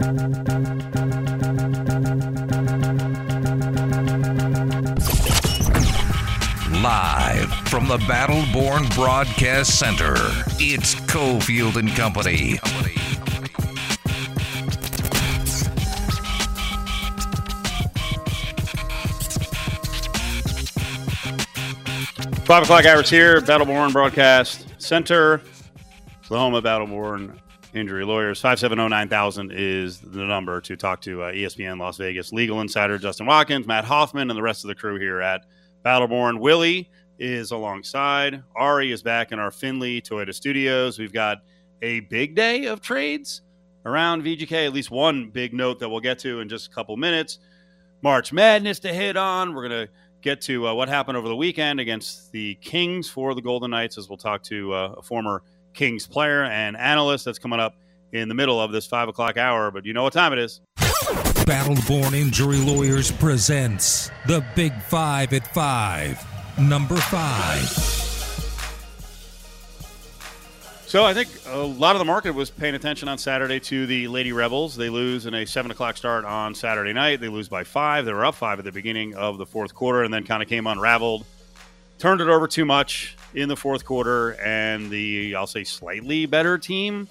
Live from the Battleborn Broadcast Center, it's Cofield and Company. Five o'clock hours here, Battleborn Broadcast Center. The home of Battleborn Injury Lawyers. 570-9000 is the number to talk to uh, ESPN Las Vegas legal insider Justin Watkins, Matt Hoffman, and the rest of the crew here at Battleborn. Willie is alongside. Ari is back in our Findlay Toyota studios. We've got a big day of trades around VGK, at least one big note that we'll get to in just a couple minutes. March Madness to hit on. We're going to get to uh, what happened over the weekend against the Kings for the Golden Knights as we'll talk to uh, a former Kings player and analyst that's coming up in the middle of this five o'clock hour. But you know what time it is. Battleborn Injury Lawyers presents the Big Five at Five. Number five. So I think a lot of the market was paying attention on Saturday to the Lady Rebels. They lose in a seven o'clock start on Saturday night. They lose by five. They were up five at the beginning of the fourth quarter, and then kind of came unraveled. Turned it over too much in the fourth quarter, and the I'll say slightly better team,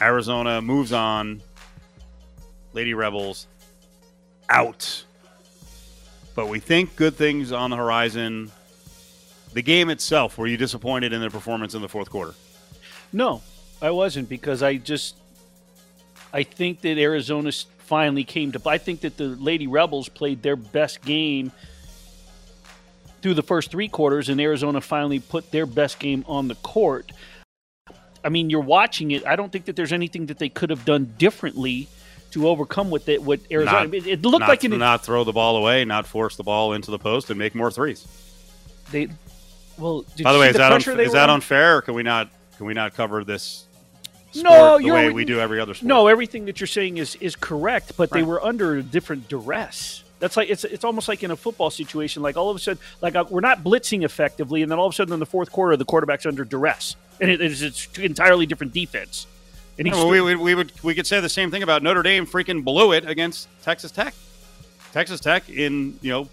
Arizona, moves on. Lady Rebels out. But we think good things on the horizon. The game itself, were you disappointed in their performance in the fourth quarter? No, I wasn't because I just I think that Arizona finally came to. I think that the Lady Rebels played their best game through the first three quarters, and Arizona finally put their best game on the court. I mean, you're watching it. I don't think that there's anything that they could have done differently to overcome with it. What Arizona, Not- it, it looked not, like an, not throw the ball away, not force the ball into the post, and make more threes. they. Well, By the way, is that pressure un- they is that unfair? Or can we not can we not cover this? No, the way we do every other sport. No, everything that you're saying is is correct, but they were under a different duress. That's like it's it's almost like in a football situation. Like all of a sudden, like uh, we're not blitzing effectively, and then all of a sudden in the fourth quarter, the quarterback's under duress, and it is it's entirely different defense. And he's Well, we, we, we would we could say the same thing about Notre Dame. Freaking blew it against Texas Tech. Texas Tech in you know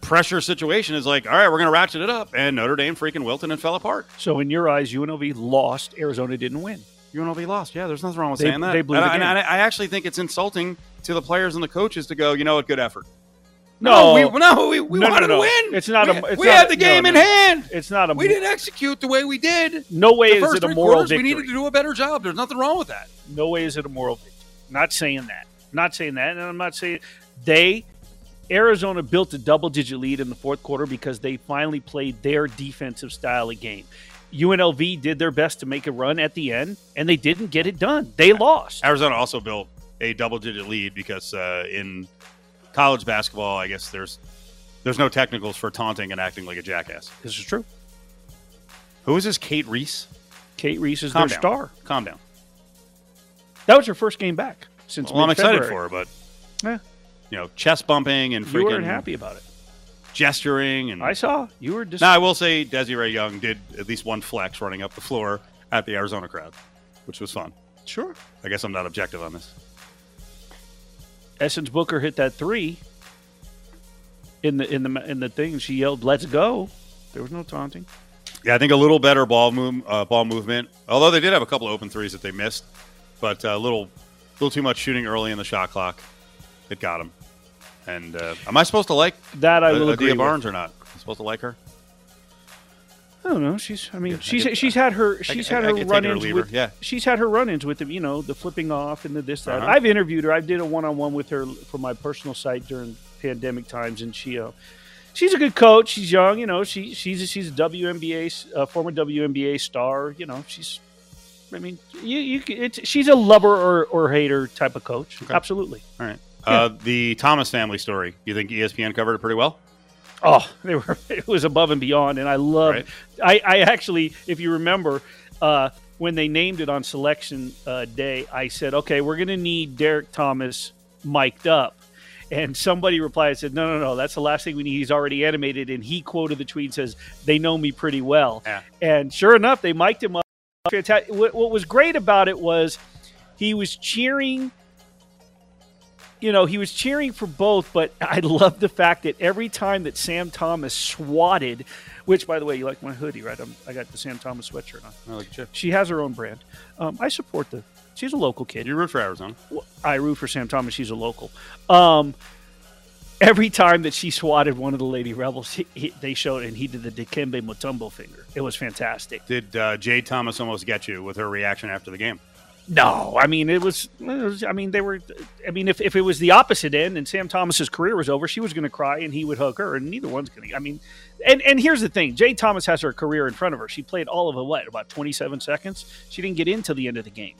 pressure situation is like, all right, we're going to ratchet it up, and Notre Dame freaking wilted and fell apart. so in your eyes, UNLV lost. Arizona didn't win. UNLV lost. Yeah, there's nothing wrong with They- saying that. they blew and, the I, game. I I actually think it's insulting to the players and the coaches to go, you know what, good effort. No. we, no, we, we No, no, wanted no. to win. It's not we, a- it's we not had a- the game no. in hand. It's not a. We didn't execute the way we did. No way is it a moral quarters, victory. we needed to do a better job. There's nothing wrong with that. No way is it a moral victory. Not saying that. Not saying that. And I'm not saying they Arizona built a double digit lead in the fourth quarter because they finally played their defensive style of game. UNLV did their best to make a run at the end, and they didn't get it done. They lost. Arizona also built a double-digit lead because uh, in college basketball, I guess there's there's no technicals for taunting and acting like a jackass. This is true. Who is this? Cate Reese. Cate Reese is Calm their down. star. Calm down. That was her first game back since Well, I'm excited for her, but Yeah. you know, chest bumping and You freaking weren't happy about it. Gesturing and I saw you were just Now, I will say Desi-Rae Young did at least one flex running up the floor at the Arizona crowd, which was fun. sure. I guess I'm not objective on this. Essence Booker hit that three in the in the in the thing. She yelled, "Let's go!" There was no taunting. Yeah, I think a little better ball move, uh, ball movement. Although they did have a couple of open threes that they missed, but uh, a little, little too much shooting early in the shot clock. It got them. And uh, am I supposed to like That I will agree Adia with. Barnes or not? Am I supposed to like her? I don't know. She's. I mean, Yeah, I she's she's had her she's I- had I her could take her or run-ins her. with. Yeah. She's had her run-ins with them. You know, the flipping off and the this that. Uh-huh. I've interviewed her. I did a one-on-one with her for my personal site during pandemic times, and she. Uh, She's a good coach. She's young, you know. She she's a, she's a WNBA uh, former WNBA star. You know, she's. I mean, you you. It's, she's a lover or, or hater type of coach. Okay. Absolutely. All right. Uh, the Thomas family story. You think ESPN covered it pretty well? Oh, they were. It was above and beyond, and I love. Right. I, I actually, if you remember, uh, when they named it on selection uh, day, I said, "Okay, we're going to need Derek Thomas mic'd up." And somebody replied and said, "No, no, no, that's the last thing we need. He's already animated." And he quoted the tweet says, "They know me pretty well." Yeah. And sure enough, they mic'd him up. What, what was great about it was he was cheering. You know, he was cheering for both, but I love the fact that every time that Sam Thomas swatted, which, by the way, you like my hoodie, right? I'm, I got the Sam Thomas sweatshirt on. I like Chip. She has her own brand. Um, I support the. She's a local kid. You root for Arizona. I root for Sam Thomas. She's a local. Um, every time that she swatted one of the Lady Rebels, he, he, they showed and he did the Dikembe Mutombo finger. It was fantastic. Did uh, Jade Thomas almost get you with her reaction after the game? No, I mean it was, it was. I mean they were. I mean if, if it was the opposite end and Sam Thomas's career was over, she was going to cry and he would hug her, and neither one's going to. I mean, and and here's the thing: Jade Thomas has her career in front of her. She played all of it. What about 27 seconds? She didn't get into the end of the game,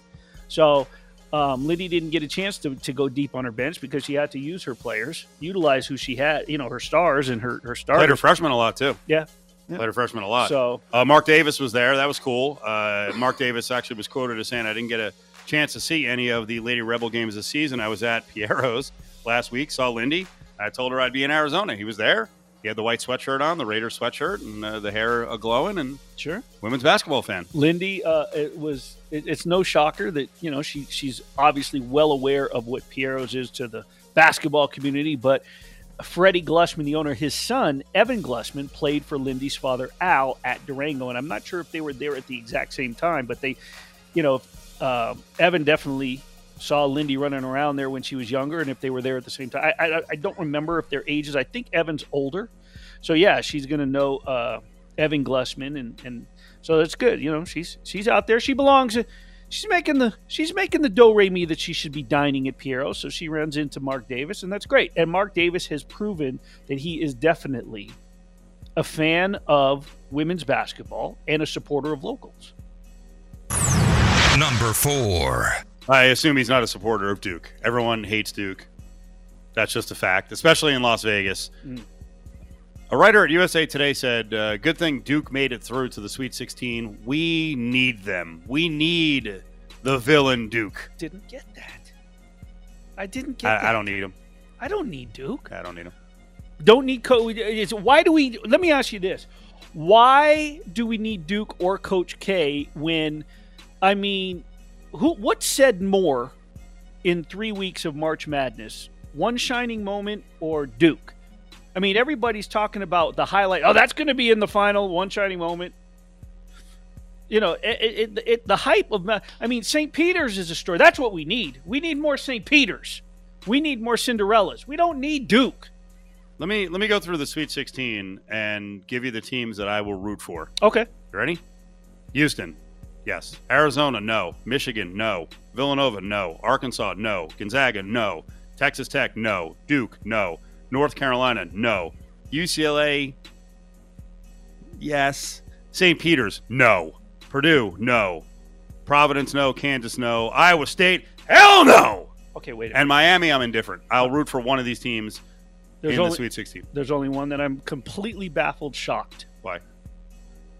so. Um, Lindy didn't get a chance to, to go deep on her bench because she had to use her players, utilize who she had, you know, her stars and her her stars. Played her freshman a lot too. Yeah. Yeah. Played her freshman a lot. So Uh, Mark Davis was there. That was cool. Uh, Mark Davis actually was quoted as saying, I didn't get a chance to see any of the Lady Rebel games this season. I was at Piero's last week, saw Lindy. I told her I'd be in Arizona. He was there. He had the white sweatshirt on, the Raider sweatshirt, and uh, the hair uh, glowing, and sure. women's basketball fan. Lindy, uh, it was. It, it's no shocker that you know she she's obviously well aware of what Piero's is to the basketball community. But Freddie Glusman, the owner, his son Evan Glusman played for Lindy's father Al at Durango, and I'm not sure if they were there at the exact same time, but they, you know, uh, Evan definitely saw Lindy running around there when she was younger, and if they were there at the same time, I I, I don't remember if their ages. I think Evan's older, so yeah, she's going to know uh, Evan Glusman, and and so that's good. You know, she's she's out there. She belongs. She's making the she's making the do re mi that she should be dining at Piero. So she runs into Mark Davis, and that's great. And Mark Davis has proven that he is definitely a fan of women's basketball and a supporter of locals. Number four. I assume he's not a supporter of Duke. Everyone hates Duke. That's just a fact, especially in Las Vegas. Mm. A writer at USA Today said, uh, "Good thing Duke made it through to the Sweet 16. We need them. We need the villain Duke. Didn't get that. I didn't get that. I, I don't need him. I don't need Duke. I don't need him. Don't need Coach. Why do we? Let me ask you this: Why do we need Duke or Coach K when? I mean, who? What said more in three weeks of March Madness? One shining moment or Duke? I mean, everybody's talking about the highlight. Oh, that's going to be in the final. One shining moment. You know, it, it, it, the hype of. I mean, St. Peter's is a story. That's what we need. We need more St. Peter's. We need more Cinderellas. We don't need Duke. Let me let me go through the Sweet 16 and give you the teams that I will root for. Okay. You ready? Houston, yes. Arizona, no. Michigan, no. Villanova, no. Arkansas, no. Gonzaga, no. Texas Tech, no. Duke, no. North Carolina, no. UCLA, yes. St. Peter's, no. Purdue, no. Providence, no. Kansas, no. Iowa State, hell no. Okay, wait. A And Miami, I'm indifferent. I'll root for one of these teams there's in only the Sweet 16. there's only one that I'm completely baffled, shocked, Why?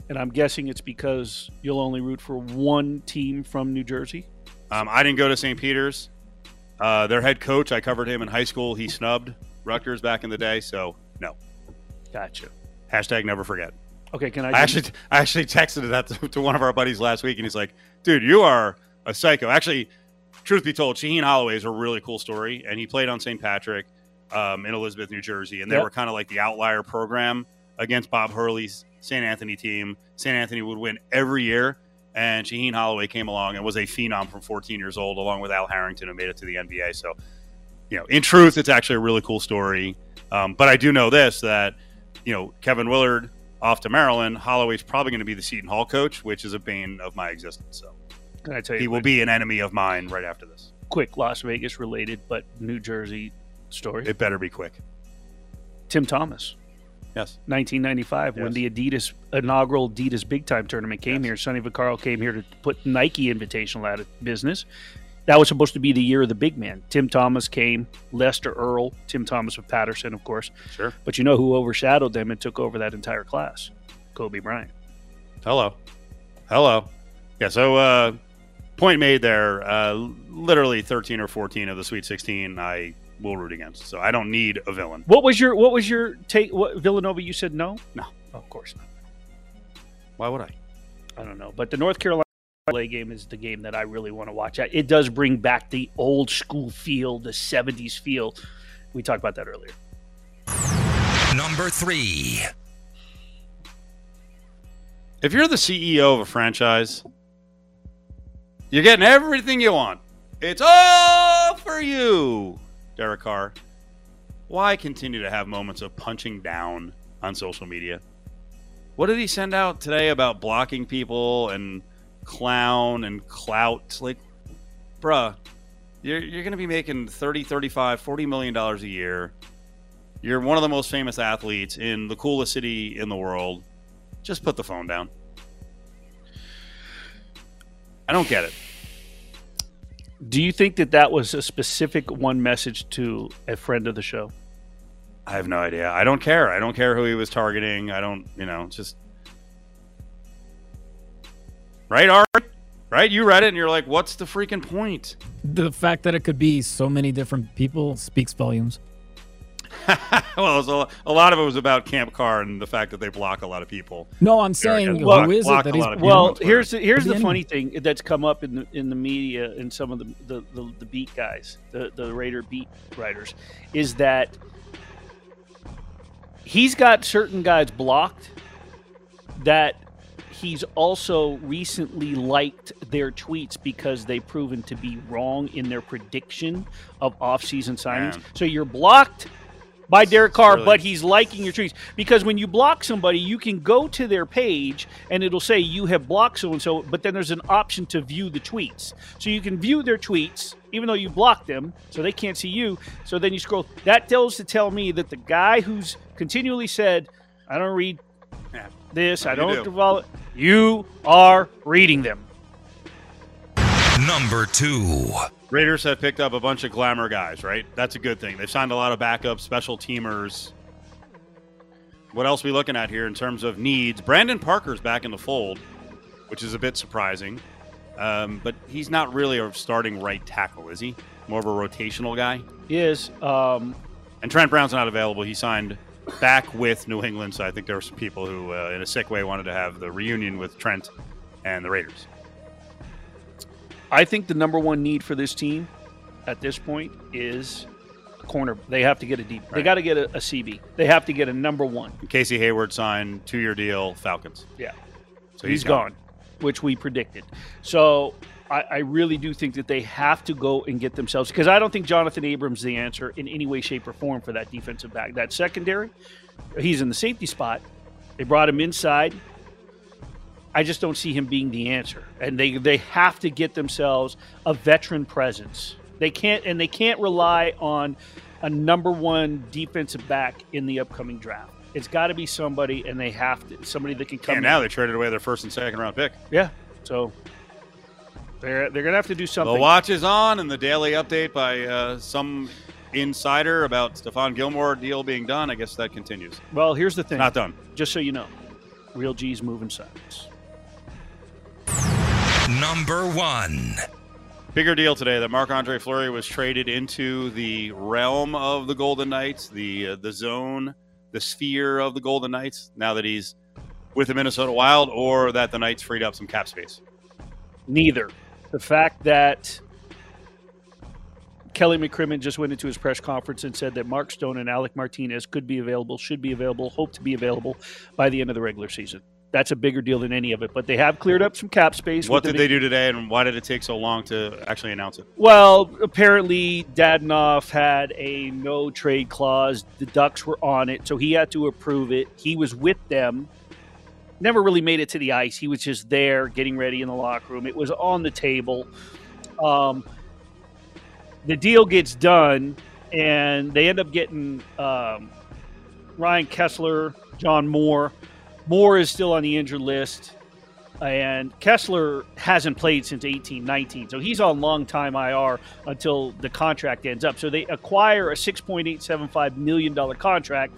and I'm guessing it's because you'll only root for one team from New Jersey. Um, I didn't go to St. Peter's. Uh, their head coach, I covered him in high school. He snubbed Rutgers back in the day, so no. Gotcha. Hashtag never forget. Okay, can I? I actually, I actually texted that to, to one of our buddies last week, and he's like, "Dude, you are a psycho." Actually, truth be told, Shaheen Holloway is a really cool story, and he played on St. Patrick um, in Elizabeth, New Jersey, and they Yep. were kind of like the outlier program against Bob Hurley's St. Anthony team. St. Anthony would win every year, and Shaheen Holloway came along and was a phenom from 14 years old, along with Al Harrington, who made it to the NBA. So, you know, in truth, it's actually a really cool story. Um, but I do know this that, you know, Kevin Willard off to Maryland, Holloway's probably going to be the Seton Hall coach, which is a bane of my existence. So Can I tell you? he will be an enemy of mine right after this. quick Las Vegas related, but New Jersey story. It better be quick. Tim Thomas, Yes. 1995, when the Adidas inaugural Adidas Big Time tournament came Yes. here. Sonny Vaccaro came here to put Nike Invitational out of business. That was supposed to be the year of the big man. Tim Thomas came, Lester Earl, Tim Thomas of Paterson, of course. Sure. But you know who overshadowed them and took over that entire class? Kobe Bryant. Hello. Hello. Yeah, so uh, point made there. Uh, literally 13 or 14 of the Sweet 16 I will root against. So I don't need a villain. What was your What was your take? What Villanova? You said no. No. of course not. Why would I? I don't know. But the North Carolina. LA game is the game that I really want to watch. It does bring back the old school feel, the 70s feel. We talked about that earlier. Number three. If you're the CEO of a franchise, you're getting everything you want. It's all for you, Derek Carr. Why continue to have moments of punching down on social media? What did he send out today about blocking people and clown and clout? Like, bruh, you're, you're going to be making 30, 35, 40 million dollars a year. You're one of the most famous athletes in the coolest city in the world. Just put the phone down. I don't get it. Do you think that that was a specific one message to a friend of the show? I have no idea. I don't care. I don't care who he was targeting. I don't, you know, just right, Art. Right? You read it and you're like, "What's the freaking point?" The fact that it could be so many different people speaks volumes. well, a, a, lot of it was about Camp Carr and the fact that they block a lot of people. No, I'm saying well, who is it that he's well? Here's the, here's the, the funny thing that's come up in the in the media and some of the the, the, the beat guys, the the Raider beat writers, is that he's got certain guys blocked that he's also recently liked their tweets because they've proven to be wrong in their prediction of offseason signings. Man. So you're blocked by Derek Carr, really... but he's liking your tweets because when you block somebody, you can go to their page and it'll say you have blocked so and so, but then there's an option to view the tweets. So you can view their tweets even though you blocked them, so they can't see you. So then you scroll. That tells to tell me that the guy who's continually said, "I don't read this, I don't do. follow," you are reading them. Number two. Raiders have picked up a bunch of glamour guys, right? That's a good thing. They've signed a lot of backup special teamers. What else are we looking at here in terms of needs? Brandon Parker's back in the fold, which is a bit surprising. Um, but he's not really a starting right tackle, is he? More of a rotational guy? He is. Um, and Trent Brown's not available. He signed back with New England, so I think there were some people who, uh, in a sick way, wanted to have the reunion with Trent and the Raiders. I think the number one need for this team at this point is corner. They have to get a deep. Right. They got to get a, a, CB. They have to get a number one. Casey Hayward signed two year deal. Falcons. Yeah. So he's, he's gone. gone, which we predicted. So I, I, really do think that they have to go and get themselves because I don't think Jonathan Abrams is the answer in any way, shape, or form for that defensive back. That secondary, he's in the safety spot. They brought him inside. I just don't see him being the answer. And they they have to get themselves a veteran presence. They can't and they can't rely on a number one defensive back in the upcoming draft. It's got to be somebody, and they have to somebody that can come. And now they traded away their first and second round pick. Yeah, so they're they're gonna have to do something. The watch is on, and the daily update by uh, some insider about Stephon Gilmore deal being done. I guess that continues. Well, here's the thing. Not done. Just so you know, real G's moving silence. Number one. Bigger deal today that Marc Andre Fleury was traded into the realm of the Golden Knights, the uh, the zone, the sphere of the Golden Knights. Now that he's with the Minnesota Wild, or that the Knights freed up some cap space. Neither. The fact that Kelly McCrimmon just went into his press conference and said that Mark Stone and Alec Martinez could be available, should be available, hope to be available by the end of the regular season that's a bigger deal than any of it. But they have cleared up some cap space. What did they do today, and why did it take so long to actually announce it? Well, apparently Dadonov had a no trade clause. The Ducks were on it, so he had to approve it. He was with them. Never really made it to the ice. He was just there, getting ready in the locker room. It was on the table. Um, the deal gets done, and they end up getting um, Ryan Kesler, John Moore Moore is still on the injured list, and Kesler hasn't played since 18 19. So he's on long time IR until the contract ends up. So they acquire a $6.875 million contract,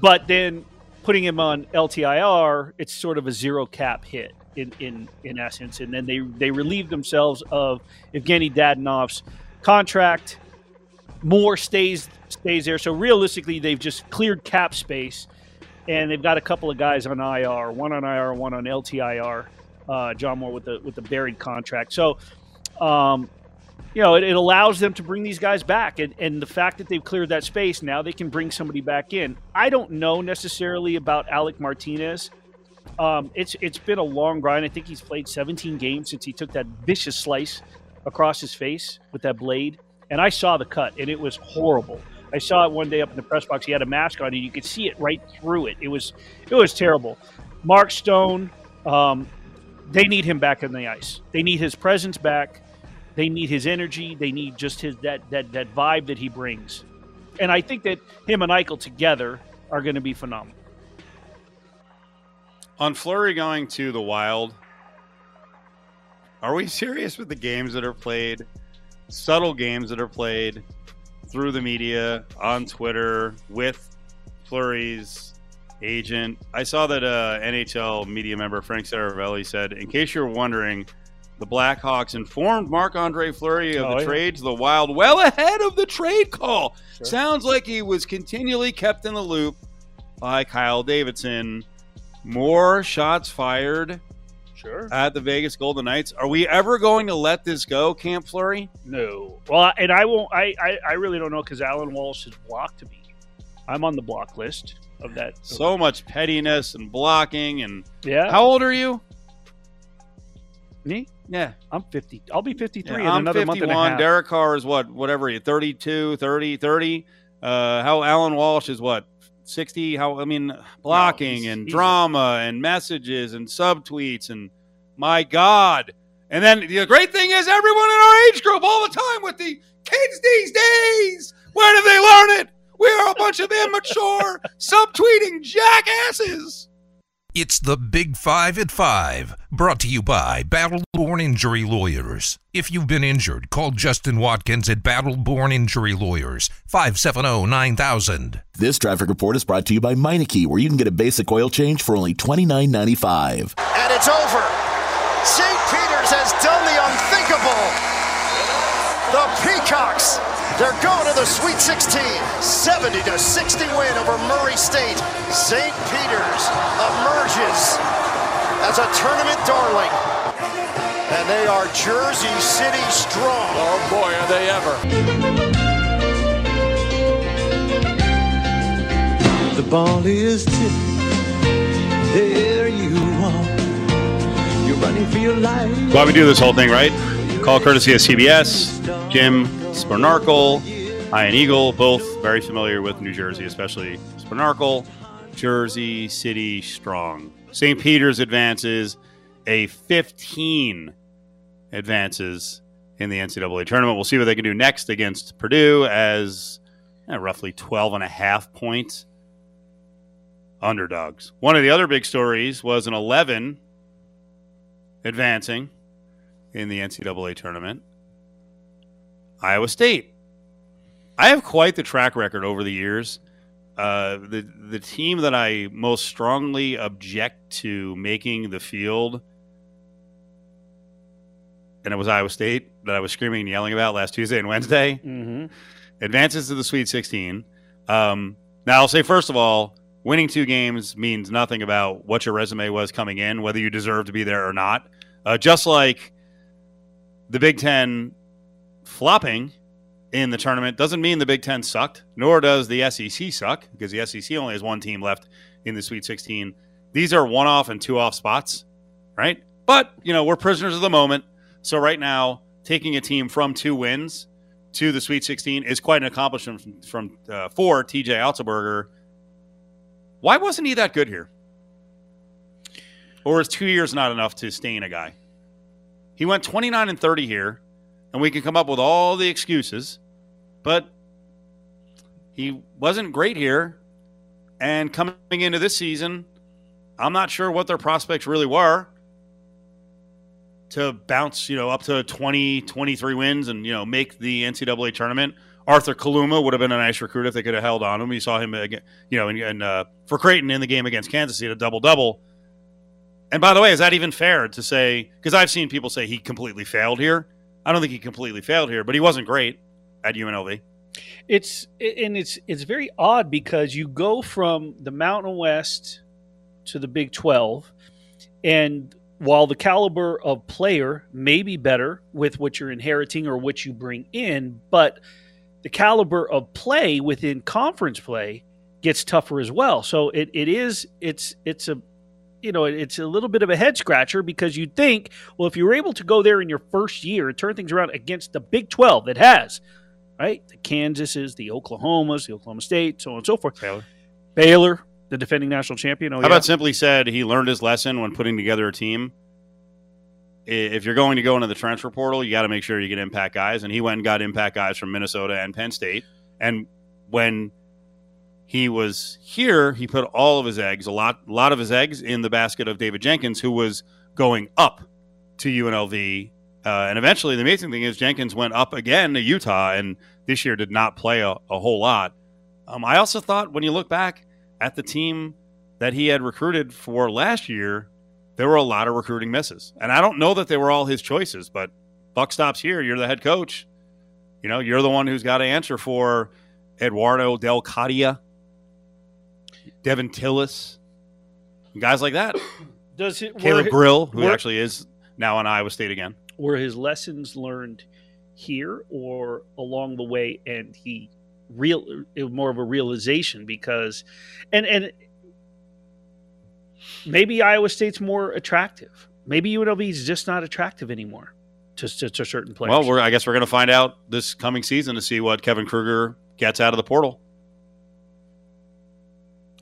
but then putting him on LTIR, it's sort of a zero cap hit. In, in, in essence, and then they they relieve themselves of Evgeny Dadonov's contract. Moore stays stays there, so realistically, they've just cleared cap space and they've got a couple of guys on IR, one on IR, one on LTIR. uh, John Moore with the with the buried contract. So, um, you know, it, it, allows them to bring these guys back, and and the fact that they've cleared that space now, they can bring somebody back in. I don't know necessarily about Alec Martinez. Um, it's it's been a long grind. I think he's played 17 games since he took that vicious slice across his face with that blade, and I saw the cut, and it was horrible. I saw it one day up in the press box. He had a mask on, and you could see it right through it. It was it was terrible. Mark Stone, um, they need him back on the ice. They need his presence back. They need his energy. They need just his that that that vibe that he brings. And I think that him and Eichel together are going to be phenomenal. On Fleury going to the Wild, are we serious with the games that are played? Subtle games that are played through the media on Twitter with Fleury's agent. I saw that uh, NHL media member Frank Seravalli said, "In case you're wondering." The Blackhawks informed Marc Andre Fleury of oh, the yeah. trade to the Wild well ahead of the trade call. Sure. Sounds like he was continually kept in the loop by Kyle Davidson. More shots fired sure. at the Vegas Golden Knights. Are we ever going to let this go, Camp Fleury? No. Well, and I won't. I I, I really don't know because Alan Walsh has blocked me. I'm on the block list of that. So much pettiness and blocking and yeah. How old are you? Me? Yeah. I'm 50. I'll be 53 yeah, in I'm another 51. month and a half. Derek Carr is what? Whatever you 32, 30, 30. Uh, how Alan Walsh is what? 60 how i mean blocking no, and drama and messages and subtweets and my god and then the great thing is everyone in our age group all the time with the kids these days where did they learn it we are a bunch of immature subtweeting jackasses it's the Big Five at Five, brought to you by Battleborn Injury Lawyers. If you've been injured, call Justin Watkins at Battleborn Injury Lawyers, 570 9000. This traffic report is brought to you by Meineke, where you can get a basic oil change for only $29.95. And it's over. They're going to the Sweet 16. 70 to 60 win over Murray State. St. Peter's emerges as a tournament darling. And they are Jersey City strong. Oh boy, are they ever. The ball is tipped. There you are. You're running for your life. Why we do this whole thing, right? Call courtesy of CBS. Jim Spanarkel, Ian Eagle, both very familiar with New Jersey, especially Spanarkel. Jersey City strong. St. Peter's advances a 15 advances in the NCAA tournament. We'll see what they can do next against Purdue as eh, roughly 12 and a half points underdogs. One of the other big stories was an 11 advancing in the NCAA tournament. Iowa State. I have quite the track record over the years. Uh, the the team that I most strongly object to making the field, and it was Iowa State that I was screaming and yelling about last Tuesday and Wednesday, mm-hmm. advances to the Sweet 16. Um, now I'll say first of all, winning two games means nothing about what your resume was coming in, whether you deserve to be there or not. Uh, just like the Big Ten flopping in the tournament doesn't mean the Big Ten sucked, nor does the SEC suck, because the SEC only has one team left in the Sweet 16. These are one off and two off spots, right? But, you know, we're prisoners of the moment. So right now, taking a team from two wins to the Sweet 16 is quite an accomplishment from, from uh, for TJ Otzelberger. Why wasn't he that good here? Or is two years not enough to stain a guy? He went 29 and 30 here and we can come up with all the excuses, but he wasn't great here. And coming into this season, I'm not sure what their prospects really were to bounce, you know, up to 20, 23 wins and, you know, make the NCAA tournament. Arthur Kaluma would have been a nice recruit if they could have held on him. You saw him, again, you know, and uh, for Creighton in the game against Kansas, he had a double double. And by the way, is that even fair to say? Because I've seen people say he completely failed here. I don't think he completely failed here, but he wasn't great at UNLV. It's and it's it's very odd because you go from the Mountain West to the Big 12 and while the caliber of player may be better with what you're inheriting or what you bring in, but the caliber of play within conference play gets tougher as well. So it, it is it's it's a you know it's a little bit of a head scratcher because you'd think well if you were able to go there in your first year and turn things around against the Big Twelve that has right the Kansases, the Oklahomas, the Oklahoma State, so on and so forth. Baylor. Baylor, the defending national champion. Oh, How yeah. about simply said he learned his lesson when putting together a team? If you're going to go into the transfer portal, you got to make sure you get impact guys. And he went and got impact guys from Minnesota and Penn State. And when he was here, he put all of his eggs, a lot, a lot of his eggs, in the basket of David Jenkins, who was going up to UNLV. Uh, and eventually, the amazing thing is Jenkins went up again to Utah, and this year did not play a, a whole lot. Um, I also thought when you look back at the team that he had recruited for last year, there were a lot of recruiting misses. And I don't know that they were all his choices, but buck stops here. You're the head coach. You know, you're the one who's got to answer for Edoardo Del Cadia, Devin Tillis, guys like that. Does it Caleb were, Grill, who were- actually is now on Iowa State again. were his lessons learned here or along the way and he real it was more of a realization because and and maybe Iowa State's more attractive. Maybe UNLV is just not attractive anymore to, to, to certain players. Well, we're, I guess we're going to find out this coming season to see what Kevin Kruger gets out of the portal.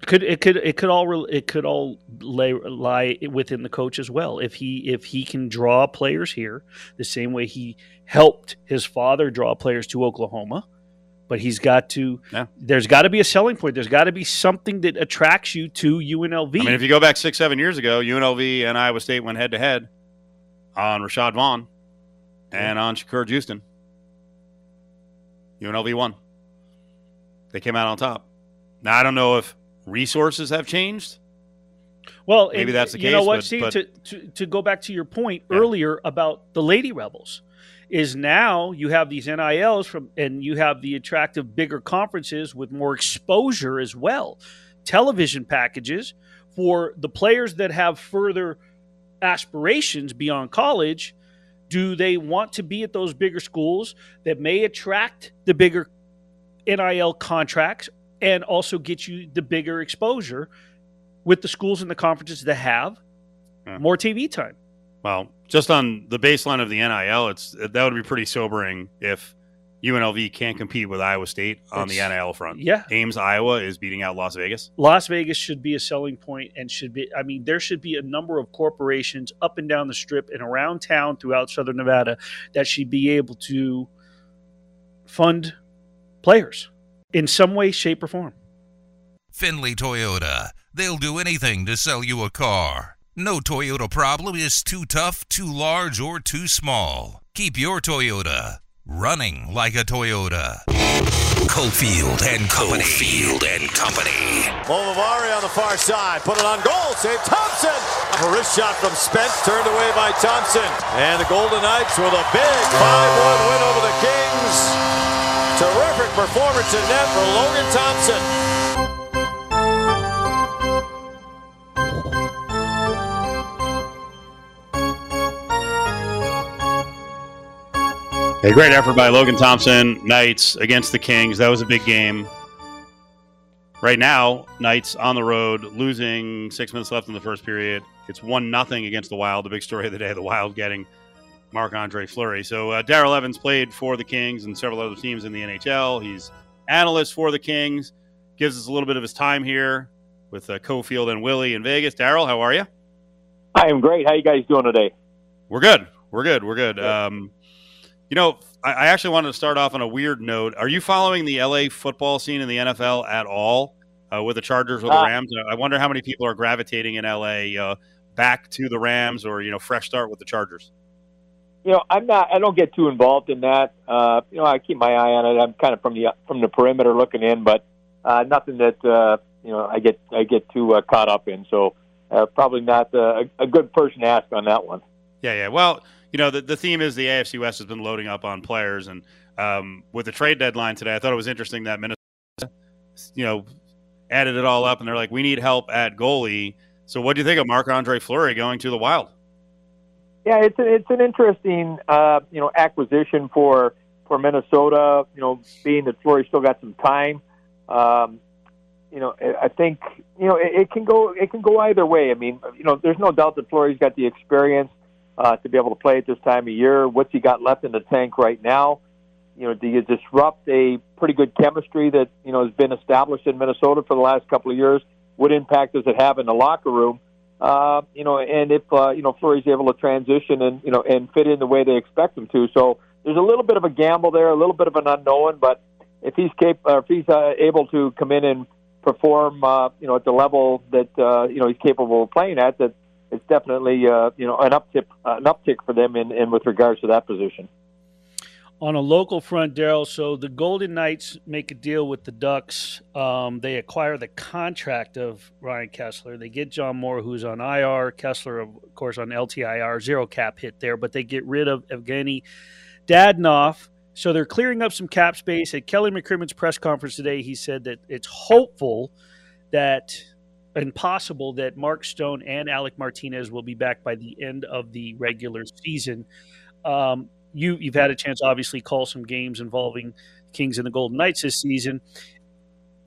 Could it could it could all re- it could all lay, lie within the coach as well. If he if he can draw players here the same way he helped his father draw players to Oklahoma, but he's got to. Yeah. There's got to be a selling point. There's got to be something that attracts you to UNLV. I mean, if you go back six, seven years ago, UNLV and Iowa State went head to head on Rashad Vaughn and on Shakur Houston. UNLV won. They came out on top. Now, I don't know if resources have changed. well, maybe and that's the You know what, but- Steve? but- to, to to go back to your point Yeah. earlier about the Lady Rebels, is now you have these NILs from, and you have the attractive bigger conferences with more exposure as well, television packages for the players that have further aspirations beyond college. Do they want to be at those bigger schools that may attract the bigger NIL contracts and also get you the bigger exposure with the schools and the conferences that have Yeah. more TV time? Well, just on the baseline of the NIL, it's that would be pretty sobering if UNLV can't compete with Iowa State on the NIL front. Yeah. Ames, Iowa is beating out Las Vegas. Las Vegas should be a selling point and should be I mean there should be a number of corporations up and down the strip and around town throughout southern Nevada that should be able to fund players in some way shape or form. Findlay Toyota. They'll do anything to sell you a car. No Toyota problem is too tough, too large, or too small. Keep your Toyota running like a Toyota. Cofield and Company. Cofield and Company. Moverare on the far side, put it on goal, save Thompson. A wrist shot from Spence, turned away by Thompson. And the Golden Knights with a big 5-1 win over the Kings. Terrific performance in net for Logan Thompson. A great effort by Logan Thompson, Knights against the Kings. That was a big game. Right now, Knights on the road, losing six minutes left in the first period. It's one nothing against the Wild. The big story of the day: the Wild getting Marc Andre Fleury. So uh, Daryl Evans played for the Kings and several other teams in the NHL. He's analyst for the Kings. Gives us a little bit of his time here with uh, Cofield and Willie in Vegas. Daryl, how are you? I am great. How you guys doing today? We're good. We're good. We're good. Um, you know, I, I actually wanted to start off on a weird note. Are you following the LA football scene in the NFL at all uh, with the Chargers or the Uh, Rams? I wonder how many people are gravitating in LA uh, back to the Rams or you know fresh start with the Chargers. You know, I'm not. I don't get too involved in that. Uh, you know, I keep my eye on it. I'm kind of from the from the perimeter looking in, but uh, nothing that uh, you know I get I get too uh, caught up in. So uh, probably not uh, a, good person to ask on that one. Yeah, yeah. Well, you know, the, the theme is the AFC West has been loading up on players, and um, with the trade deadline today, I thought it was interesting that Minnesota, you know, added it all up, and they're like, we need help at goalie. So, what do you think of Marc Andre Fleury going to the Wild? Yeah, it's a, it's an interesting uh, you know acquisition for for Minnesota. You know, being that Fleury still got some time. Um, you know, I think you know it, it can go it can go either way. I mean, you know, there's no doubt that Fleury's got the experience uh, to be able to play at this time of year. What's he got left in the tank right now? You know, do you disrupt a pretty good chemistry that you know has been established in Minnesota for the last couple of years? What impact does it have in the locker room? Uh, you know, and if uh, you know Fleury's able to transition and you know and fit in the way they expect him to, so there's a little bit of a gamble there, a little bit of an unknown. But if he's cap- uh, if he's uh, able to come in and perform, uh, you know, at the level that uh, you know he's capable of playing at, that it's definitely uh, you know an uptick uh, an uptick for them in, in with regards to that position. On a local front, Daryl, so the Golden Knights make a deal with the Ducks. Um, they acquire the contract of Ryan Kesler. They get John Moore, who's on IR. Kesler, of course, on LTIR, zero cap hit there, but they get rid of Evgeny Dadonov. So they're clearing up some cap space. At Kelly McCrimmon's press conference today, he said that it's hopeful that and possible that Mark Stone and Alec Martinez will be back by the end of the regular season. Um, you you've had a chance, obviously, call some games involving Kings and the Golden Knights this season.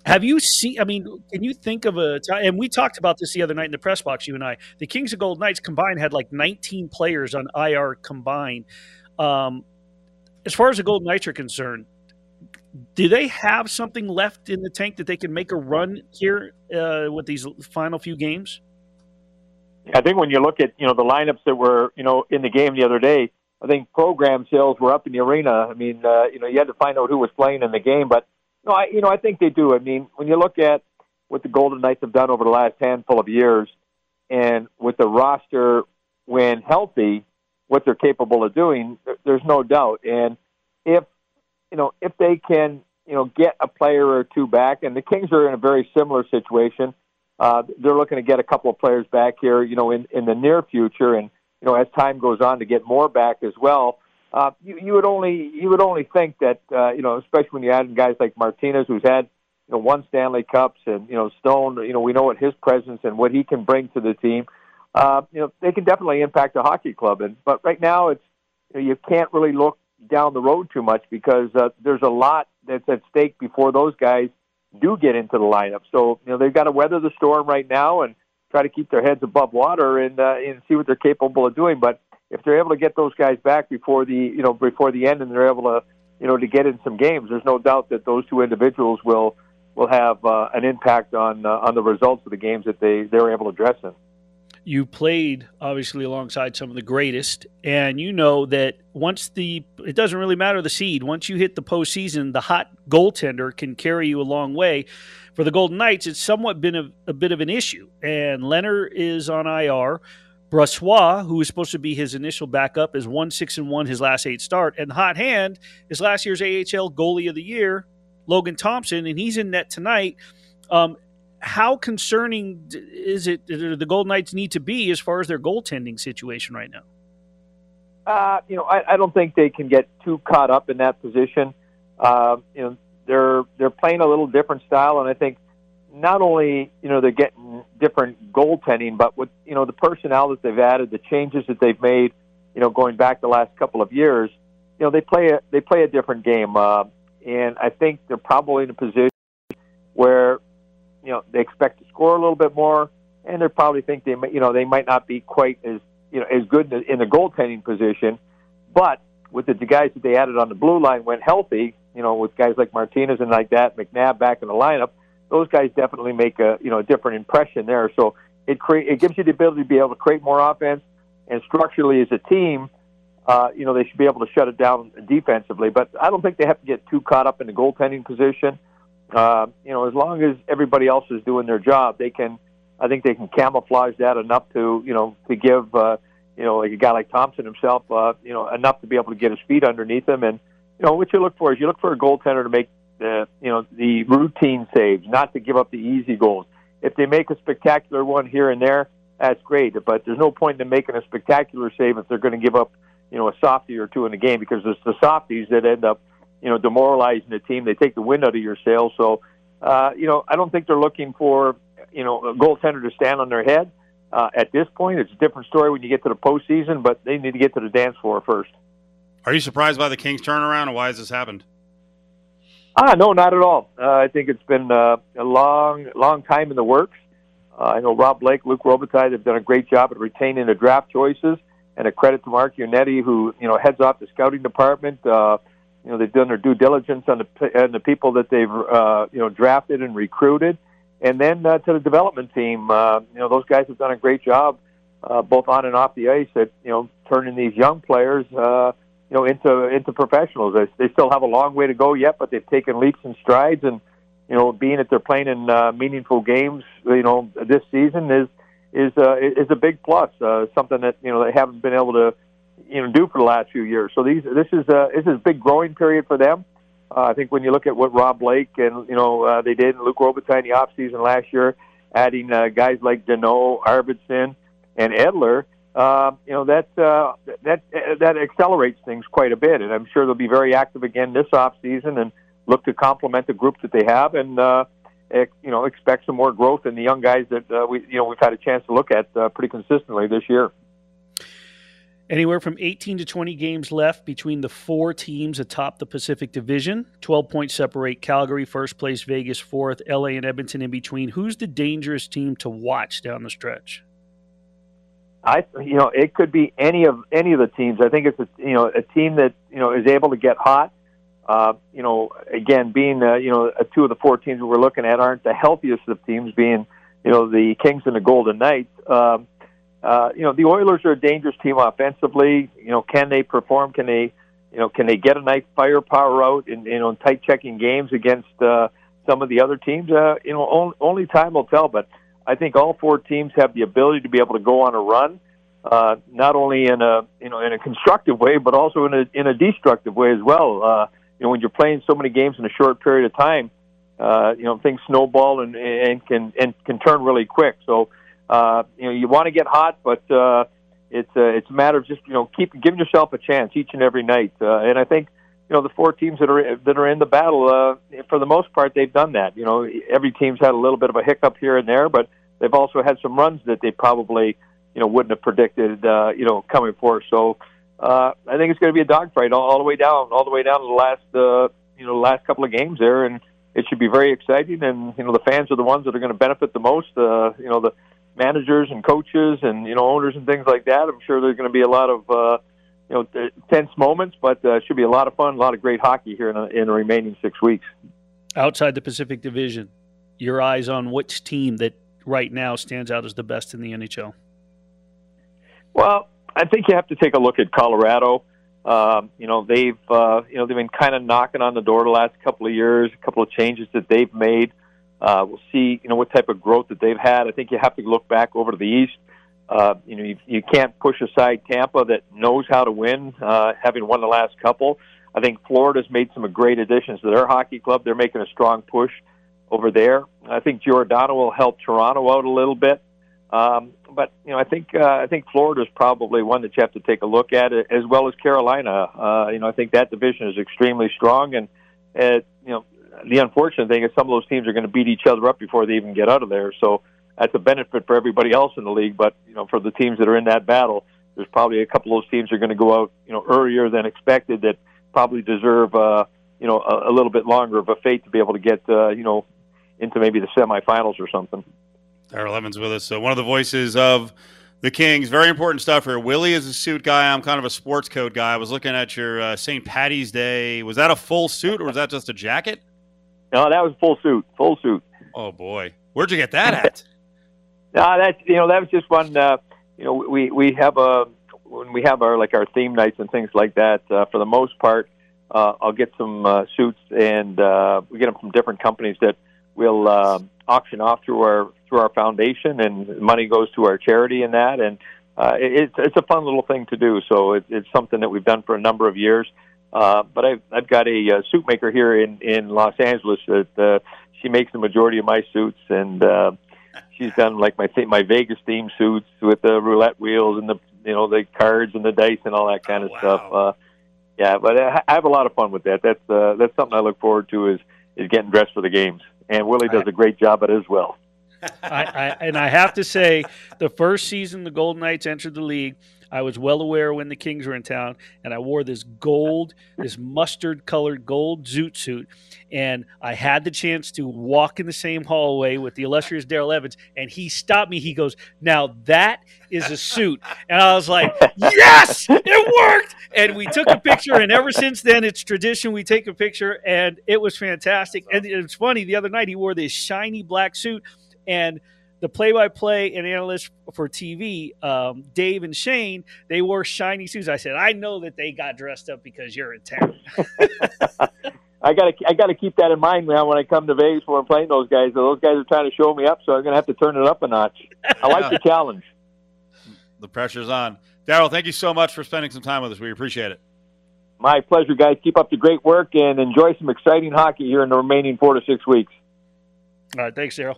Have you seen? I mean, can you think of a time? And we talked about this the other night in the press box. You and I, the Kings and Golden Knights combined had like 19 players on IR combined. Um, as far as the Golden Knights are concerned, do they have something left in the tank that they can make a run here uh, with these final few games? I think when you look at you know the lineups that were you know in the game the other day, I think program sales were up in the arena. I mean, uh, you know, you had to find out who was playing in the game, but no, I you know I think they do. I mean, when you look at what the Golden Knights have done over the last handful of years, and with the roster when healthy, what they're capable of doing, there's no doubt. And if you know if they can you know get a player or two back, and the Kings are in a very similar situation. Uh, they're looking to get a couple of players back here, you know, in, in the near future, and you know, as time goes on, to get more back as well. Uh, you, you would only you would only think that uh, you know, especially when you add in guys like Martinez, who's had you know one Stanley Cups, and you know Stone. You know, we know what his presence and what he can bring to the team. Uh, you know, they can definitely impact a hockey club. And but right now, it's you, know, you can't really look down the road too much because uh, there's a lot that's at stake before those guys do get into the lineup. So you know they've got to weather the storm right now and try to keep their heads above water and uh, and see what they're capable of doing. But if they're able to get those guys back before the you know before the end and they're able to you know to get in some games, there's no doubt that those two individuals will will have uh, an impact on uh, on the results of the games that they they're able to dress in you played obviously alongside some of the greatest, and you know that once the it doesn't really matter the seed. Once you hit the postseason, the hot goaltender can carry you a long way. For the Golden Knights, it's somewhat been a, a bit of an issue, and Lehner is on IR. Brossoit, who is supposed to be his initial backup, is one six and one his last eight start, and hot hand is last year's AHL goalie of the year, Logan Thompson, and he's in net tonight. Um, how concerning is it the Golden Knights need to be as far as their goaltending situation right now? Uh, you know, I, I don't think they can get too caught up in that position. Uh, you know, they're they're playing a little different style, and I think not only you know they're getting different goaltending, but with you know the personnel that they've added, the changes that they've made, you know, going back the last couple of years, you know, they play a they play a different game, uh, and I think they're probably in a position where you know they expect to score a little bit more, and they probably think they you know they might not be quite as you know as good in the, in the goaltending position, but with the, the guys that they added on the blue line went healthy, you know, with guys like Martinez and like that, McNabb back in the lineup, those guys definitely make a you know a different impression there. So it create it gives you the ability to be able to create more offense, and structurally as a team, uh, you know, they should be able to shut it down defensively. But I don't think they have to get too caught up in the goaltending position uh, you know, as long as everybody else is doing their job, they can. I think they can camouflage that enough to, you know, to give, uh, you know, like a guy like Thompson himself, uh, you know, enough to be able to get his feet underneath him. And you know, what you look for is you look for a goaltender to make the, you know, the routine saves, not to give up the easy goals. If they make a spectacular one here and there, that's great. But there's no point in making a spectacular save if they're going to give up, you know, a softie or two in the game because it's the softies that end up you know, demoralizing the team. They take the wind out of your sails. So, uh, you know, I don't think they're looking for, you know, a goaltender to stand on their head. Uh, at this point, it's a different story when you get to the postseason, but they need to get to the dance floor first. Are you surprised by the Kings turnaround, and why has this happened? Ah, no, not at all. Uh, I think it's been uh, a long, long time in the works. Uh, I know Rob Blake, Luc Robitaille have done a great job at retaining the draft choices, and a credit to Mark Yannetti, who you know heads off the scouting department. Uh, you know they've done their due diligence on the on the people that they've uh, you know drafted and recruited, and then uh, to the development team. Uh, you know those guys have done a great job, uh, both on and off the ice, at you know turning these young players. Uh, you know, into into professionals. They, they still have a long way to go yet, but they've taken leaps and strides. And you know, being that they're playing in uh, meaningful games, you know, this season is is uh, is a big plus. Uh, something that you know they haven't been able to you know do for the last few years. So these this is uh, this is a big growing period for them. Uh, I think when you look at what Rob Blake and you know uh, they did, and Luc Robitaille in the off season last year, adding uh, guys like Danault, Arvidsson, and Edler uh, you know that uh, that that accelerates things quite a bit, and I'm sure they'll be very active again this off season and look to complement the group that they have, and uh, you know expect some more growth in the young guys that uh, we you know we've had a chance to look at uh, pretty consistently this year. Anywhere from 18 to 20 games left between the four teams atop the Pacific Division. 12 points separate Calgary first place, Vegas fourth, LA and Edmonton in between. Who's the dangerous team to watch down the stretch? I you know it could be any of any of the teams. I think it's a you know a team that you know is able to get hot. Uh, you know, again, being uh, you know two of the four teams we're looking at aren't the healthiest of teams, being you know the Kings and the Golden Knights. Um, uh, you know, the Oilers are a dangerous team offensively. You know, can they perform? Can they you know can they get a nice firepower out in you in tight checking games against uh, some of the other teams? Uh, you know, only, only time will tell, but. I think all four teams have the ability to be able to go on a run, uh, not only in a you know in a constructive way, but also in a in a destructive way as well. Uh, you know, when you're playing so many games in a short period of time, uh, you know things snowball and and can and can turn really quick. So uh, you know you want to get hot, but uh, it's uh, it's a matter of just you know keep giving yourself a chance each and every night. Uh, and I think you know the four teams that are that are in the battle uh, for the most part they've done that. You know every team's had a little bit of a hiccup here and there, but they've also had some runs that they probably you know wouldn't have predicted uh, you know coming forth. So uh, I think it's going to be a dogfight all, all the way down, all the way down to the last uh, you know last couple of games there, and it should be very exciting. And you know the fans are the ones that are going to benefit the most. Uh, you know the managers and coaches and you know owners and things like that. I'm sure there's going to be a lot of uh, you know tense moments, but uh, should be a lot of fun, a lot of great hockey here in, a, in the remaining six weeks. Outside the Pacific Division, your eyes on which team that right now stands out as the best in the NHL? Well, I think you have to take a look at Colorado. Um, you know they've uh, you know they've been kind of knocking on the door the last couple of years. A couple of changes that they've made. Uh, we'll see you know what type of growth that they've had. I think you have to look back over to the East. Uh, you know you, you can't push aside Tampa that knows how to win, uh, having won the last couple. I think Florida's made some great additions to their hockey club. They're making a strong push over there. I think Giordano will help Toronto out a little bit. Um, but you know, I think uh, I think Florida's probably one that you have to take a look at, as well as Carolina. Uh, you know, I think that division is extremely strong, and uh, you know, the unfortunate thing is some of those teams are going to beat each other up before they even get out of there. So that's a benefit for everybody else in the league. But you know, for the teams that are in that battle, there's probably a couple of those teams are going to go out, you know, earlier than expected that probably deserve, uh, you know, a, a little bit longer of a fate to be able to get, uh, you know, into maybe the semifinals or something. Daryl Evans with us. So one of the voices of the Kings. Very important stuff here. Willie is a suit guy. I'm kind of a sports coat guy. I was looking at your uh, St. Patty's Day. Was that a full suit or was that just a jacket? No, that was a full suit. Full suit. Oh boy, where'd you get that at? No, that's you know that was just one. Uh, you know, we we have a when we have our like our theme nights and things like that. Uh, for the most part, uh, I'll get some uh, suits and uh, we get them from different companies that we'll uh, auction off through our through our foundation, and money goes to our charity in that. And uh, it's it's a fun little thing to do. So it, it's something that we've done for a number of years. Uh, but I've I've got a uh, suit maker here in in Los Angeles that uh, she makes the majority of my suits, and uh, she's done like my th- my Vegas theme suits with the roulette wheels and the you know the cards and the dice and all that kind Oh, of wow. stuff. Uh, yeah, but I I have a lot of fun with that. That's uh, that's something I look forward to is is getting dressed for the games, and Willie does a great job at it as well. I, I, and I have to say, the first season the Golden Knights entered the league, I was well aware when the Kings were in town, and I wore this gold, this mustard colored gold zoot suit. And I had the chance to walk in the same hallway with the illustrious Daryl Evans, and he stopped me. He goes, Now that is a suit. And I was like, Yes, it worked. And we took a picture, and ever since then, it's tradition. We take a picture, and it was fantastic. And it's funny, the other night, he wore this shiny black suit, and the play-by-play and analyst for TV, um, Dave and Shane, they wore shiny suits. I said, I know that they got dressed up because you're in town. I got to I got to keep that in mind now when I come to Vegas when I'm playing those guys. Those guys are trying to show me up, so I'm going to have to turn it up a notch. I like the challenge. The pressure's on. Daryl, thank you so much for spending some time with us. We appreciate it. My pleasure, guys. Keep up the great work and enjoy some exciting hockey here in the remaining four to six weeks. All right, thanks, Daryl.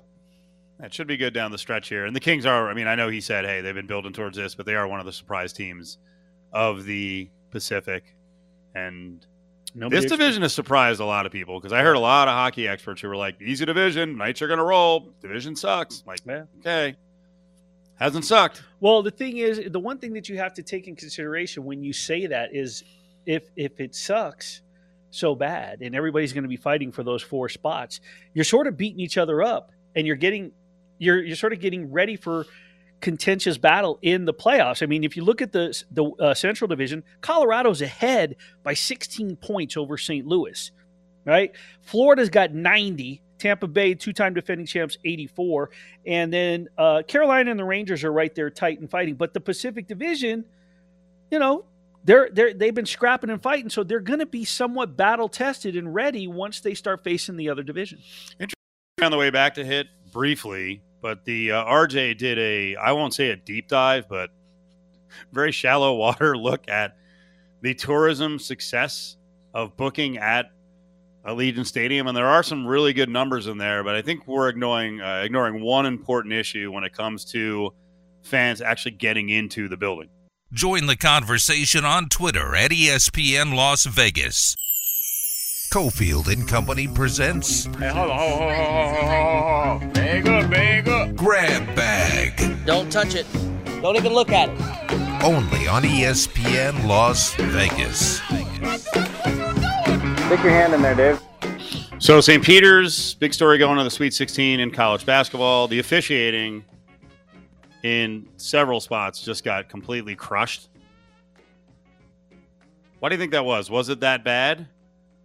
That should be good down the stretch here. And the Kings are, I mean, I know he said, hey, they've been building towards this, but they are one of the surprise teams of the Pacific. And Nobody this division has surprised a lot of people because I heard a lot of hockey experts who were like, easy division, Knights are going to roll, division sucks. Like, Yeah. okay. Hasn't sucked. Well, the thing is, the one thing that you have to take in consideration when you say that is if if it sucks so bad and everybody's going to be fighting for those four spots, you're sort of beating each other up and you're getting you're you're sort of getting ready for contentious battle in the playoffs. I mean, if you look at the the uh, Central Division, Colorado's ahead by 16 points over St. Louis. Right? Florida's got 90. Tampa Bay, two-time defending champs, 84, and then uh, Carolina and the Rangers are right there, tight and fighting. But the Pacific Division, you know, they're they're they've been scrapping and fighting, so they're going to be somewhat battle tested and ready once they start facing the other division. on the way back to hit briefly, but the uh, RJ did a I won't say a deep dive, but very shallow water look at the tourism success of booking at Allegiant Stadium, and there are some really good numbers in there. But I think we're ignoring uh, ignoring one important issue when it comes to fans actually getting into the building. Join the conversation on Twitter at ESPN Las Vegas. Cofield and Company presents Hey, hold on, hold on, hold on, hold on, hold Grab Bag, Don't touch it. Don't even look at it. only on ESPN Las Vegas. Stick your hand in there, Dave. So St. Peter's, big story going on the Sweet 16 in college basketball. The officiating in several spots just got completely crushed. Why do you think that was? Was it that bad?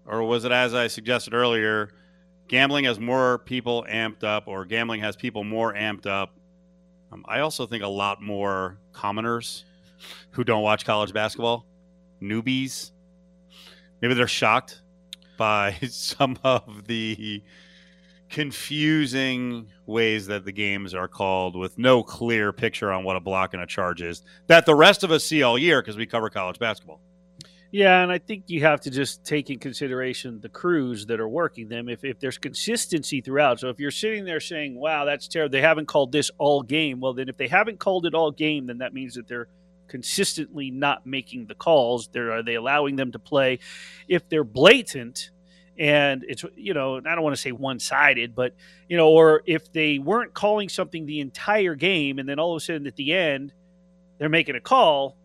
Or was it, as I suggested earlier, gambling has more people amped up, or gambling has people more amped up? Um, I also think a lot more commoners who don't watch college basketball, newbies, maybe they're shocked by some of the confusing ways that the games are called with no clear picture on what a block and a charge is that the rest of us see all year because we cover college basketball. Yeah, and I think you have to just take in consideration the crews that are working them. If, if there's consistency throughout, so if you're sitting there saying, "Wow, that's terrible," they haven't called this all game. Well, then if they haven't called it all game, then that means that they're consistently not making the calls. They're, are they allowing them to play? If they're blatant, and it's you know, I don't want to say one-sided, but you know, or if they weren't calling something the entire game, and then all of a sudden at the end they're making a call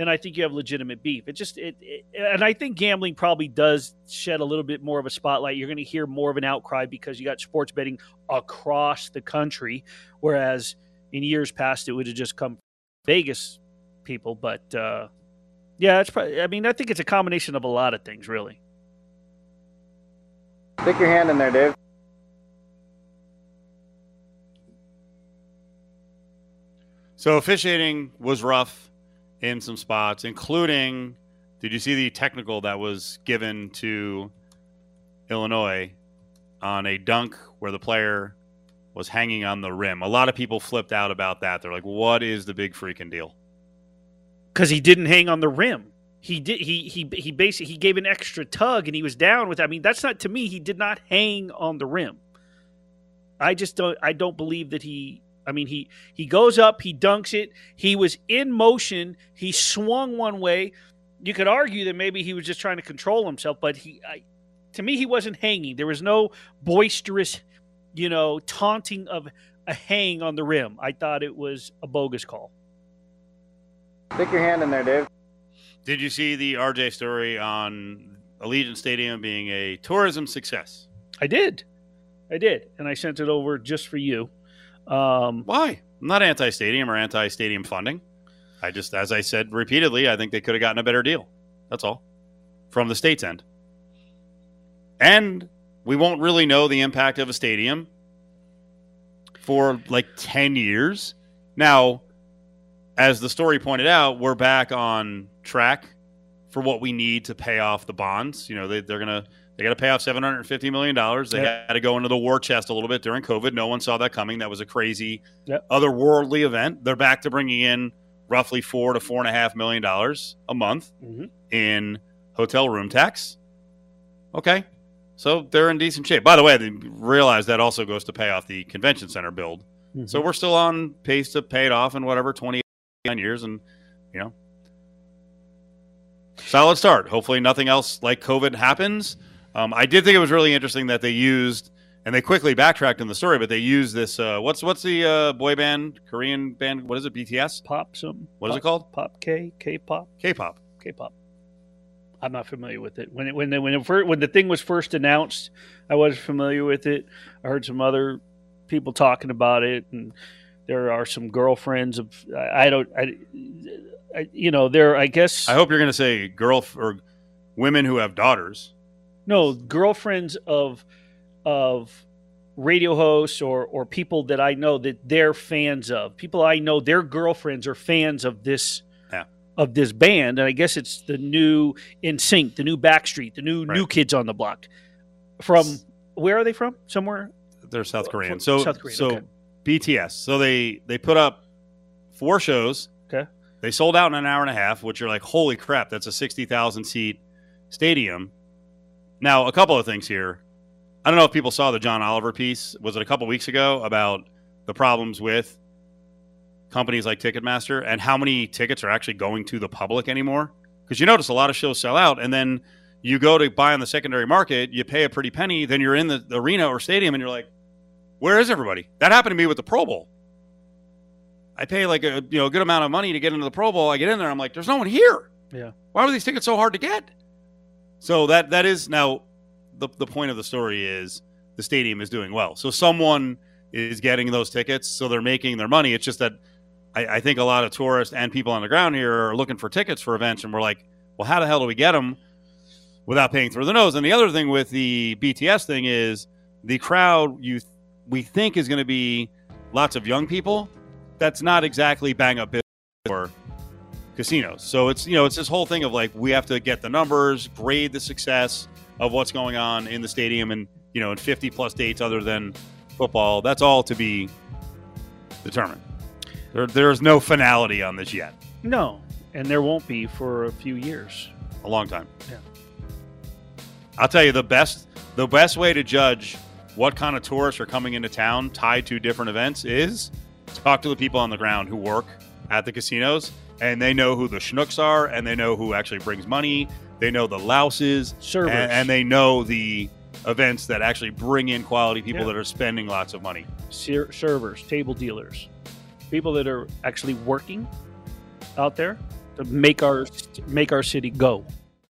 then I think you have legitimate beef. It just it, it, and I think gambling probably does shed a little bit more of a spotlight. You're going to hear more of an outcry because you got sports betting across the country, whereas in years past it would have just come Vegas people. But uh, yeah, it's probably. I mean, I think it's a combination of a lot of things, really. Stick your hand in there, Dave. So officiating was rough in some spots, including did you see the technical that was given to Illinois on a dunk where the player was hanging on the rim? A lot of people flipped out about that. They're like, "What is the big freaking deal?" because he didn't hang on the rim. He did. He he he basically he gave an extra tug and he was down with. I mean, that's not to me. He did not hang on the rim. I just don't. I don't believe that he. I mean, he he goes up, he dunks it. He was in motion. He swung one way. You could argue that maybe he was just trying to control himself, but he, I, to me, he wasn't hanging. There was no boisterous, you know, taunting of a hang on the rim. I thought it was a bogus call. Stick your hand in there, Dave. Did you see the RJ story on Allegiant Stadium being a tourism success? I did. I did. And I sent it over just for you. Um, Why? I'm not anti stadium or anti stadium funding. I just, as I said repeatedly, I think they could have gotten a better deal. That's all from the state's end. And we won't really know the impact of a stadium for like 10 years. Now, as the story pointed out, we're back on track for what we need to pay off the bonds. You know, they, they're going to. They got to pay off seven hundred fifty million dollars. They Yep. had to go into the war chest a little bit during COVID. No one saw that coming. That was a crazy, Yep. otherworldly event. They're back to bringing in roughly four to four and a half million dollars a month Mhm. in hotel room tax. Okay, so they're in decent shape. By the way, they realize that also goes to pay off the convention center build. Mm-hmm. So we're still on pace to pay it off in whatever twenty nine years, and you know, solid start. Hopefully, nothing else like COVID happens. Um, I did think it was really interesting that they used, and they quickly backtracked in the story, but they used this. Uh, what's what's the uh, boy band, Korean band? What is it? BTS? pop something. What is it called? Pop K, K pop, K-pop. K pop. I'm not familiar with it. When it, when the, when it when the thing was first announced, I wasn't familiar with it. I heard some other people talking about it, and there are some girlfriends of I, I don't I, I you know there I guess I hope you're going to say girl or women who have daughters. No girlfriends of of radio hosts or or people that I know that they're fans of. People I know their girlfriends are fans of this Yeah. of this band and I guess it's the new NSYNC, the new Backstreet, the new new kids on the block. From where are they from? Somewhere They're South Korean. From So South Korean, so okay. BTS. So they they put up four shows. Okay. They sold out in an hour and a half, which you're like, holy crap, that's a sixty thousand seat stadium. Now, a couple of things here. I don't know if people saw the John Oliver piece. Was it a couple weeks ago about the problems with companies like Ticketmaster and how many tickets are actually going to the public anymore? Because you notice a lot of shows sell out, and then you go to buy on the secondary market, you pay a pretty penny, then you're in the, the arena or stadium, and you're like, where is everybody? That happened to me with the Pro Bowl. I pay like a you know a good amount of money to get into the Pro Bowl. I get in there, I'm like, there's no one here. Yeah. Why were these tickets so hard to get? So that that is now the the point of the story is the stadium is doing well. So someone is getting those tickets, so they're making their money. It's just that I, I think a lot of tourists and people on the ground here are looking for tickets for events, and we're like, well, how the hell do we get them without paying through the nose? And the other thing with the BTS thing is the crowd you we think is going to be lots of young people. That's not exactly bang up casinos. So it's you know it's this whole thing of like we have to get the numbers, grade the success of what's going on in the stadium, and you know in 50 plus dates other than football. That's all to be determined. There, there's no finality on this yet. No, and there won't be for a few years. A long time. Yeah. I'll tell you the best the best way to judge what kind of tourists are coming into town tied to different events is to talk to the people on the ground who work at the casinos and they know who the schnooks are and they know who actually brings money. They know the louses Servers. and, and they know the events that actually bring in quality people Yeah. that are spending lots of money. Ser- servers, table dealers, people that are actually working out there to make our make our city go.